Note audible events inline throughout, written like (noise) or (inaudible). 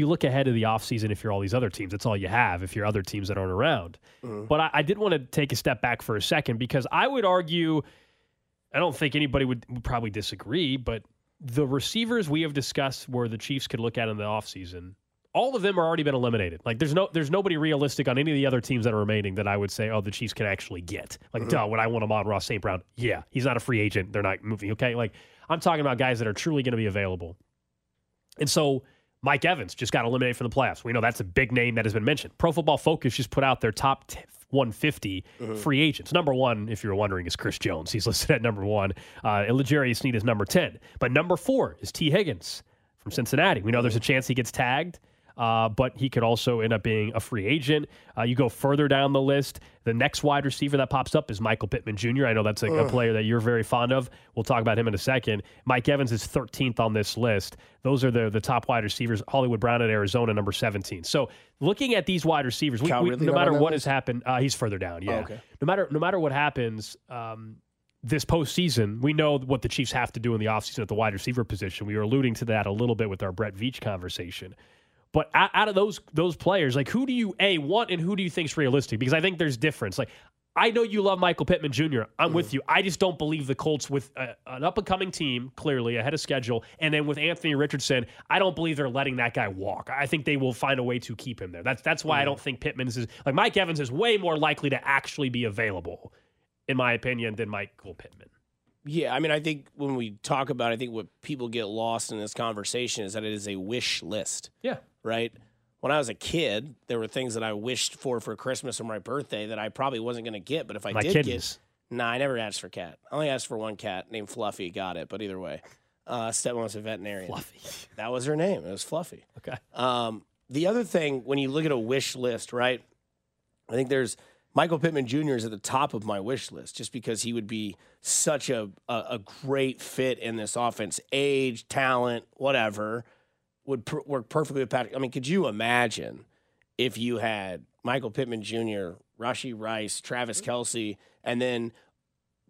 You look ahead of the offseason if you're all these other teams. That's all you have if you're other teams that aren't around. Mm-hmm. But I, I did want to take a step back for a second because I would argue, I don't think anybody would, would probably disagree, but the receivers we have discussed where the Chiefs could look at in the offseason, all of them are already been eliminated. Like there's no there's nobody realistic on any of the other teams that are remaining that I would say, oh, the Chiefs can actually get. Like, mm-hmm. duh, when I want Amon-Ra St. Brown, yeah, he's not a free agent. They're not moving. Okay. Like I'm talking about guys that are truly going to be available. And so Mike Evans just got eliminated from the playoffs. We know that's a big name that has been mentioned. Pro Football Focus just put out their top t- 150 free agents. Number one, if you're wondering, is Chris Jones. He's (laughs) listed at number one. Uh, L'Jarius Sneed is number 10. But number four is Tee Higgins from Cincinnati. We know there's a chance he gets tagged. Uh, but he could also end up being a free agent. Uh, you go further down the list, the next wide receiver that pops up is Michael Pittman Jr. I know that's a, a player that you're very fond of. We'll talk about him in a second. Mike Evans is 13th on this list. Those are the the top wide receivers. Hollywood Brown at Arizona, number 17. So looking at these wide receivers, we, we- no matter what has happened, uh, he's further down. Yeah. okay. No matter no matter what happens. Um, this postseason, we know what the Chiefs have to do in the offseason at the wide receiver position. We were alluding to that a little bit with our Brett Veach conversation. But out, of those those players, like who do you a want and who do you think's realistic? Because I think there's difference. Like I know you love Michael Pittman Jr. I'm with mm. you. I just don't believe the Colts with a, an up and coming team, clearly ahead of schedule, and then with Anthony Richardson, I don't believe they're letting that guy walk. I think they will find a way to keep him there. That's that's why I don't mm. think Pittman's is like Mike Evans is way more likely to actually be available, in my opinion, than Michael Pittman. Yeah, I mean, I think when we talk about, it, I think what people get lost in this conversation is that it is a wish list, Yeah. Right? When I was a kid, there were things that I wished for for Christmas or my birthday that I probably wasn't going to get. But if I My did kittens. get, nah, I never asked for cat. I only asked for one cat named Fluffy. Got it, but either way, uh, was a veterinarian. Fluffy. That was her name. It was Fluffy. Okay. Um, the other thing, when you look at a wish list, right? I think there's Michael Pittman Jr. is at the top of my wish list just because he would be such a, a, a great fit in this offense. Age, talent, whatever, would work perfectly with Patrick. I mean, could you imagine if you had Michael Pittman Jr., Rashee Rice, Travis mm-hmm. Kelce, and then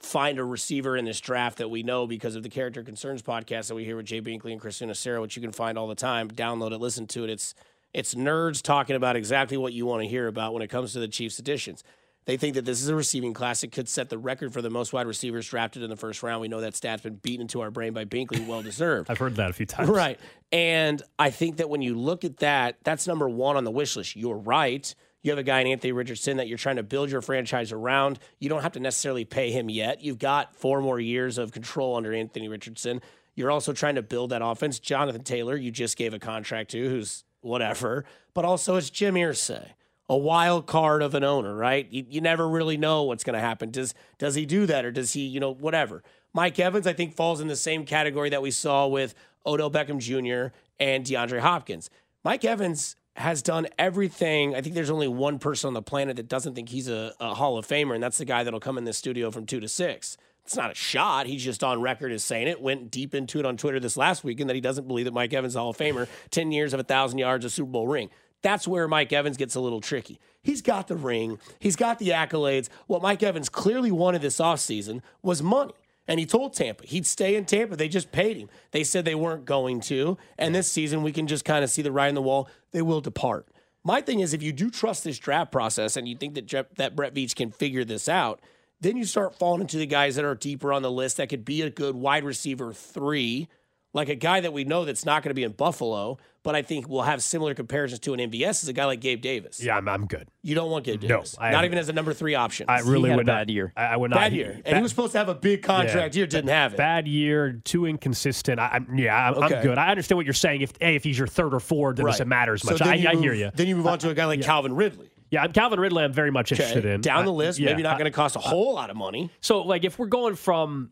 find a receiver in this draft that we know because of the Character Concerns podcast that we hear with Jay Binkley and Christina Sarah, which you can find all the time. Download it, listen to it. It's it's nerds talking about exactly what you want to hear about when it comes to the Chiefs additions. They think that this is a receiving class that could set the record for the most wide receivers drafted in the first round. We know that stat's been beaten into our brain by Binkley, well deserved. (laughs) I've heard that a few times. Right. And I think that when you look at that, that's number one on the wish list. You're right. You have a guy in Anthony Richardson that you're trying to build your franchise around. You don't have to necessarily pay him yet. You've got four more years of control under Anthony Richardson. You're also trying to build that offense. Jonathan Taylor, you just gave a contract to, who's whatever. But also, it's Jim Irsay, a wild card of an owner, right? You, you never really know what's going to happen. Does does he do that or does he, you know, whatever? Mike Evans, I think, falls in the same category that we saw with Odell Beckham Jr. and DeAndre Hopkins. Mike Evans has done everything. I think there's only one person on the planet that doesn't think he's a, a Hall of Famer, and that's the guy that'll come in this studio from two to six. It's not a shot. He's just on record as saying it. Went deep into it on Twitter this last week, and that he doesn't believe that Mike Evans is a Hall of Famer. Ten years of a thousand yards, a Super Bowl ring. That's where Mike Evans gets a little tricky. He's got the ring. He's got the accolades. What Mike Evans clearly wanted this offseason was money. And he told Tampa he'd stay in Tampa. They just paid him. They said they weren't going to. And this season, we can just kind of see the writing on the wall. They will depart. My thing is, if you do trust this draft process and you think that that Brett Veach can figure this out, then you start falling into the guys that are deeper on the list that could be a good wide receiver three, like a guy that we know that's not going to be in Buffalo, but but I think will have similar comparisons to an MVS is a guy like Gabe Davis. Yeah, I'm, I'm good. You don't want Gabe No, Davis. I- not even as a number three option. I really had a would bad not. year. I, I would not. bad year. And bad- he was supposed to have a big contract Yeah. year, didn't have it. Bad year, too inconsistent. I, I'm, yeah, I'm, Okay. I'm good. I understand what you're saying. If hey, if he's your third or fourth, then it doesn't matter as So much. then I, you I hear you. Then you move on to a guy like Calvin Ridley. Yeah, I'm Calvin Ridley. I'm very much interested Okay. in Down the I- list, yeah, maybe not going to cost a whole lot of money. So, like, if we're going from,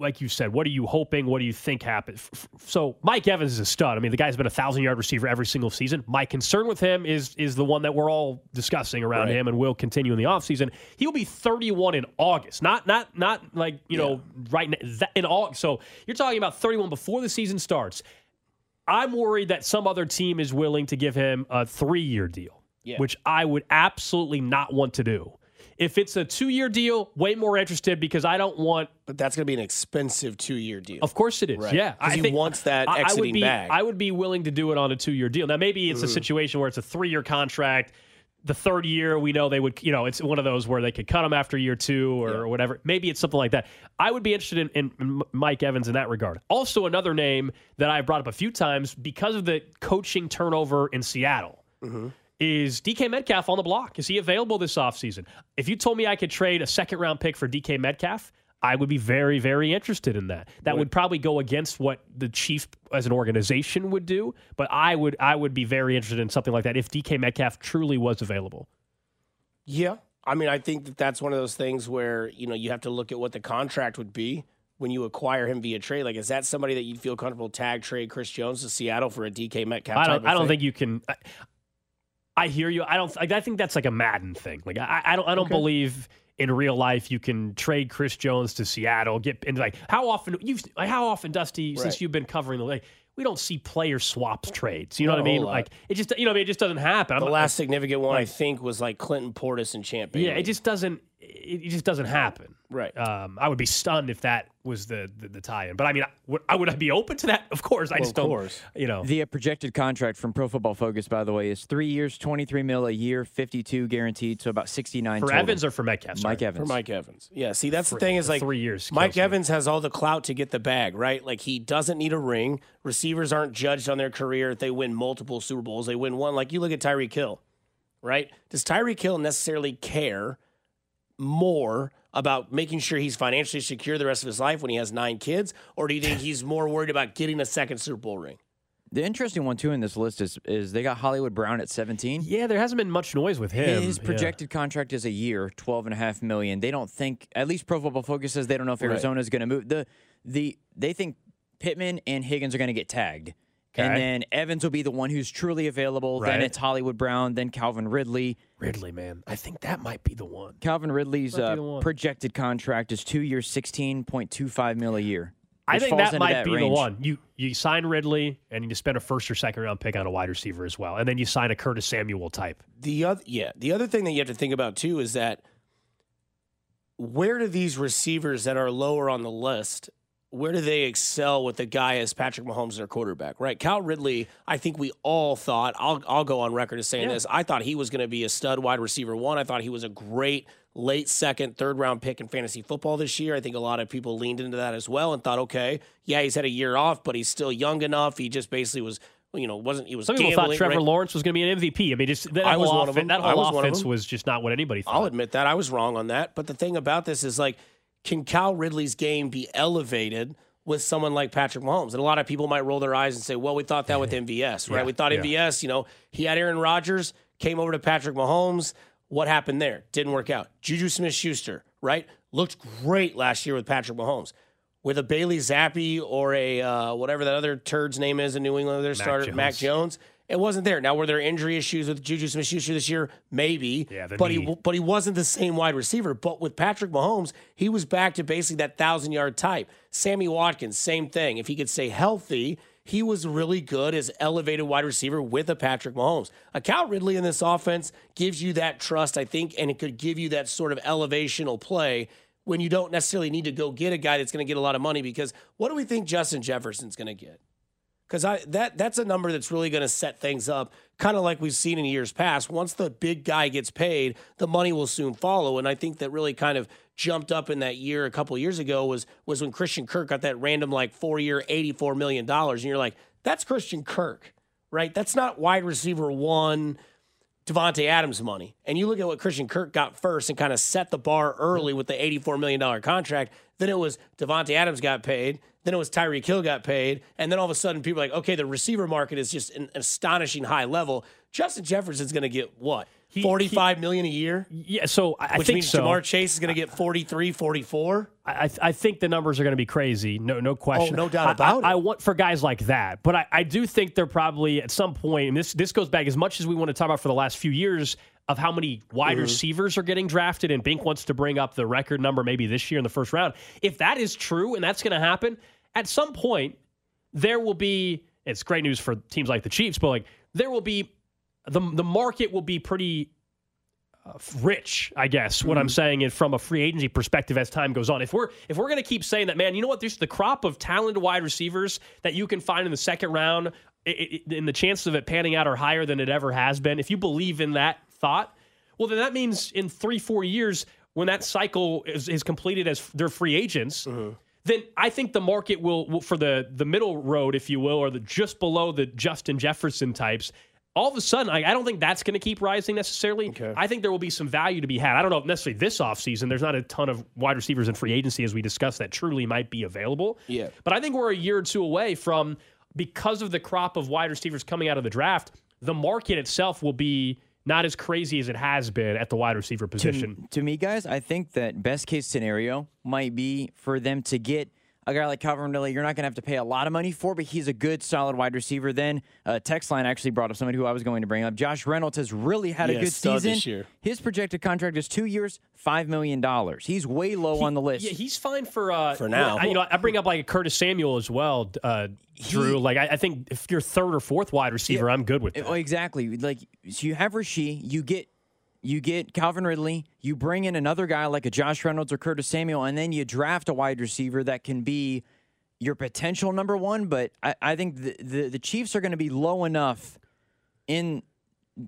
like you said, what are you hoping? What do you think happens? So, Mike Evans is a stud. I mean, the guy's been a thousand yard receiver every single season. My concern with him is is the one that we're all discussing around Right. him and will continue in the offseason. He'll be 31 in August. Not not not like you know right now, in August. So you're talking about 31 before the season starts. I'm worried that some other team is willing to give him a three year deal, which I would absolutely not want to do. If it's a two year deal, way more interested because I don't want. But that's going to be an expensive two year deal. Of course it is. Right. Yeah, 'Cause he wants that I- I would be, bag. I would be willing to do it on a two year deal. Now maybe it's a situation where it's a three year contract. The third year, we know they would, you know, it's one of those where they could cut him after year two or whatever. Maybe it's something like that. I would be interested in, in, in Mike Evans in that regard. Also, another name that I've brought up a few times because of the coaching turnover in Seattle mm-hmm. Is DK Metcalf on the block? Is he available this offseason? If you told me I could trade a second round pick for DK Metcalf, I would be very, very interested in that. That would probably go against what the Chiefs as an organization would do, but I would I would be very interested in something like that if DK Metcalf truly was available. Yeah. I mean, I think that that's one of those things where, you know, you have to look at what the contract would be when you acquire him via trade. Like, is that somebody that you'd feel comfortable tag trade Chris Jones to Seattle for a DK Metcalf? I don't I don't thing? think you can I, I hear you. I don't like I think that's like a Madden thing. Like I, I don't I don't believe in real life you can trade Chris Jones to Seattle, get and like how often you've like how often Dusty since you've been covering the league, we don't see player swaps trades. You know Not what I mean? lot. Like it just you know I mean it just doesn't happen. I'm The not- last significant one, I think, was like Clinton Portis and Champ. yeah, it just doesn't it, it just doesn't happen. Right. Um, I would be stunned if that was the the, the tie-in. But I mean, I, would I would be open to that? Of course. I Well, just don't. course. You know. The uh, projected contract from Pro Football Focus, by the way, is three years, 23 mil a year, 52 guaranteed, so about 69 for total. Evans or for Metcalf? Sorry. Mike Evans. For Mike Evans. Yeah, see, that's For- the thing is like three years Mike kills me. Evans has all the clout to get the bag, right? Like he doesn't need a ring. Receivers aren't judged on their career if they win multiple Super Bowls. They win one. Like you look at Tyreek Hill, right? Does Tyreek Hill necessarily care more about making sure he's financially secure the rest of his life when he has nine kids? Or do you think he's more worried about getting a second Super Bowl ring? The interesting one, too, in this list is, is they got Hollywood Brown at 17. Yeah, there hasn't been much noise with him. His Yeah. projected contract is a year, twelve and a half million. They don't think, at least Pro Football Focus says they don't know if Arizona is going to move. The the they think Pittman and Higgins are going to get tagged, Okay. and then Evans will be the one who's truly available. Then it's Hollywood Brown, then Calvin Ridley. Ridley, man. I think that might be the one. Calvin Ridley's uh, one. projected contract is two years, sixteen point two five mil a year. I think that might that be the one. You you sign Ridley and you spend a first or second round pick on a wide receiver as well, and then you sign a Curtis Samuel type. The other, yeah, the other thing that you have to think about too is that where do these receivers that are lower on the list, where do they excel with a guy as Patrick Mahomes their quarterback? Right, Cal Ridley. I think we all thought. I'll I'll go on record as saying Yeah. this. I thought he was going to be a stud wide receiver. One, I thought he was a great late second, third round pick in fantasy football this year. I think a lot of people leaned into that as well and thought, okay, yeah, he's had a year off, but he's still young enough. He just basically was. You know, wasn't he was Some people thought Trevor right? Lawrence was going to be an MVP. I mean, just that I whole, was one of them. that whole was offense was just not what anybody thought. I'll admit that I was wrong on that. But the thing about this is like, can Cal Ridley's game be elevated with someone like Patrick Mahomes? And a lot of people might roll their eyes and say, well, we thought that with (laughs) MVS, right? Yeah, we thought yeah. MVS, you know, he had Aaron Rodgers, came over to Patrick Mahomes. What happened there? Didn't work out. Juju Smith Schuster, right? Looked great last year with Patrick Mahomes. With a Bailey Zappe or a uh, whatever that other turd's name is in New England, their starter, Mac Jones. It wasn't there. Now, were there injury issues with Juju Smith Schuster this year? Maybe. Yeah, but he but he wasn't the same wide receiver. But with Patrick Mahomes, he was back to basically that thousand yard type. Sammy Watkins, same thing. If he could stay healthy, he was really good as elevated wide receiver with a Patrick Mahomes. A Cal Ridley in this offense gives you that trust, I think, and it could give you that sort of elevational play when you don't necessarily need to go get a guy that's going to get a lot of money. Because what do we think Justin Jefferson's going to get? Because I that that's a number that's really going to set things up, kind of like we've seen in years past. Once the big guy gets paid, the money will soon follow. And I think that really kind of jumped up in that year a couple years ago was was when Christian Kirk got that random like four year, eighty four million dollars, and you're like, that's Christian Kirk. right? That's not wide receiver one. Davante Adams money. And you look at what Christian Kirk got first and kind of set the bar early with the $84 million contract. Then it was Davante Adams got paid. Then it was Tyreek Hill got paid. And then all of a sudden people are like, okay, the receiver market is just an astonishing high level. Justin Jefferson's going to get what? He- Forty-five million a year? Yeah, so I, I Which think means so. Ja'Marr Chase is going to get 43, 44. I, I- I think the numbers are going to be crazy. No, no question. Oh, no doubt I- about I, it. I want for guys like that, but I, I do think they're probably at some point, and this this goes back as much as we want to talk about for the last few years of how many wide Mm-hmm. receivers are getting drafted, and Bink wants to bring up the record number maybe this year in the first round. If that is true and that's going to happen, at some point there will be. It's great news for teams like the Chiefs, but like there will be the the market will be pretty rich, I guess. What Mm-hmm. I'm saying is from a free agency perspective as time goes on. If we're if we're going to keep saying that, man, you know what? There's the crop of talented wide receivers that you can find in the second round, i i and the chances of it panning out are higher than it ever has been. If you believe in that thought, well, then that means in three four years when that cycle is, is completed as they're free agents. Mm-hmm. Then I think the market will, will for the the middle road, if you will, or the just below the Justin Jefferson types all of a sudden, I, I don't think that's going to keep rising necessarily. I think there will be some value to be had. I don't know if necessarily this offseason, there's not a ton of wide receivers in free agency, as we discussed, that truly might be available. Yeah. But I think we're a year or two away from, because of the crop of wide receivers coming out of the draft, the market itself will be not as crazy as it has been at the wide receiver position. To me, guys, I think that best case scenario might be for them to get a guy like Calvin Ridley. You're not going to have to pay a lot of money for, but he's a good, solid wide receiver. Then uh, text line actually brought up somebody who I was going to bring up. Josh Reynolds has really had Yeah, a good season this year. His projected contract is two years, five million dollars. He's way low on the list. Yeah, he's fine for uh, For now. I, you know, I bring up like Curtis Samuel as well, uh, Drew. like I, I think if you're third or fourth wide receiver, I'm good with that. Oh, exactly. Like so you have Rasheed, you get you get Calvin Ridley, you bring in another guy like a Josh Reynolds or Curtis Samuel, and then you draft a wide receiver that can be your potential number one. But I, I think the, the the Chiefs are going to be low enough in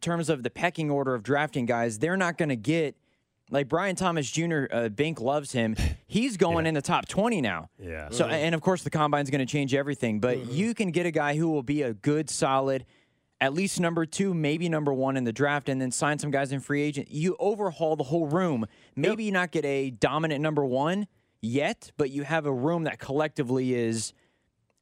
terms of the pecking order of drafting guys. They're not going to get like Brian Thomas Jr. Uh, Bink loves him. He's (laughs) going in the top twenty now. Yeah. So and of course the combine's going to change everything, but you can get a guy who will be a good, solid, at least number two, maybe number one in the draft, and then sign some guys in free agent. You overhaul the whole room. Maybe not get a dominant number one yet, but you have a room that collectively is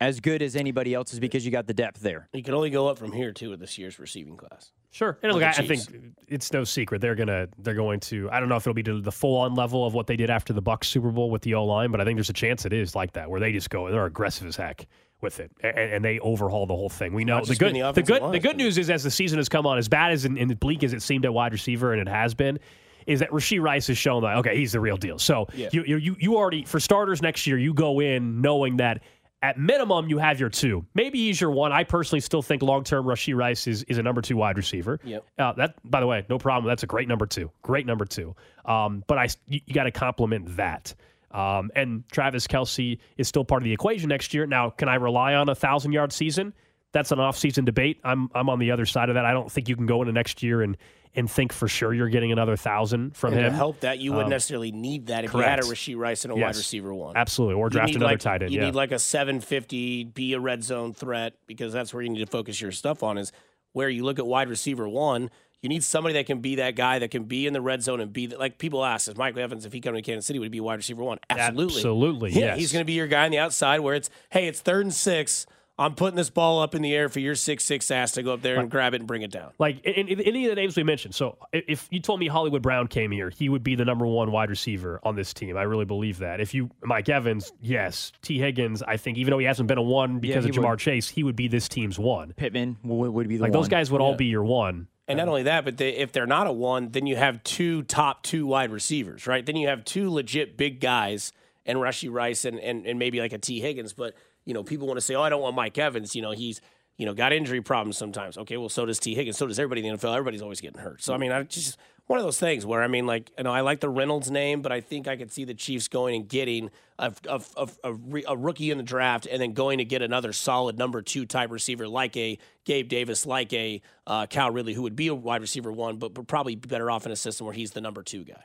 as good as anybody else's because you got the depth there. You can only go up from here too with this year's receiving class. Sure. And look, I, I think it's no secret they're gonna they're going to. I don't know if it'll be to the full on level of what they did after the Bucs Super Bowl with the O line, but I think there's a chance it is like that, where they just go they're aggressive as heck with it, and, and they overhaul the whole thing. We know the good the the, good line, the good news is as the season has come on, as bad as and, and bleak as it seemed at wide receiver, and it has been. Is that Rasheed Rice has shown that okay he's the real deal. So Yeah. you, you you already for starters next year you go in knowing that at minimum you have your two. Maybe he's your one. I personally still think long term Rasheed Rice is, is a number two wide receiver. Yep. Uh, that by the way, no problem. That's a great number two. Great number two. Um, but I you, you got to compliment that. Um, and Travis Kelce is still part of the equation next year. Now, can I rely on a thousand yard season? That's an off-season debate. I'm I'm on the other side of that. I don't think you can go into next year and and think for sure you're getting another thousand from And him. to help that, you wouldn't Um, necessarily need that if you had a correct. Rasheed Rice and a wide receiver one. Absolutely, or draft another like, tight end. You yeah. need like a 750, be a red zone threat because that's where you need to focus your stuff on. Is where you look at wide receiver one. You need somebody that can be that guy that can be in the red zone and be the, like people ask, is Michael Evans if he come to Kansas City would he be wide receiver one? Absolutely, Absolutely, Yeah, yes. he's going to be your guy on the outside where it's hey, it's third and six. I'm putting this ball up in the air for your six six ass to go up there and grab it and bring it down. Like in, in any of the names we mentioned. So if you told me Hollywood Brown came here, he would be the number one wide receiver on this team. I really believe that. If you Mike Evans, yes. Tee Higgins, I think even though he hasn't been a one because he of Ja'Marr would. Chase, he would be this team's one. Pittman would, would be the Like one. those guys would all be your one. And not uh-huh. only that, but they, if they're not a one, then you have two top two wide receivers, right? Then you have two legit big guys and Rashee Rice and, and, and maybe like a Tee Higgins. But, you know, people want to say, oh, I don't want Mike Evans. You know, he's, you know, got injury problems sometimes. Okay, well, so does Tee Higgins. So does everybody in the NFL. Everybody's always getting hurt. So, I mean, I just one of those things where, I mean, like, you know, I like the Reynolds name, but I think I could see the Chiefs going and getting a, a, a, a, rookie in the draft and then going to get another solid number two type receiver like a Gabe Davis, like a uh, Cal Ridley, who would be a wide receiver one, but, but probably better off in a system where he's the number two guy.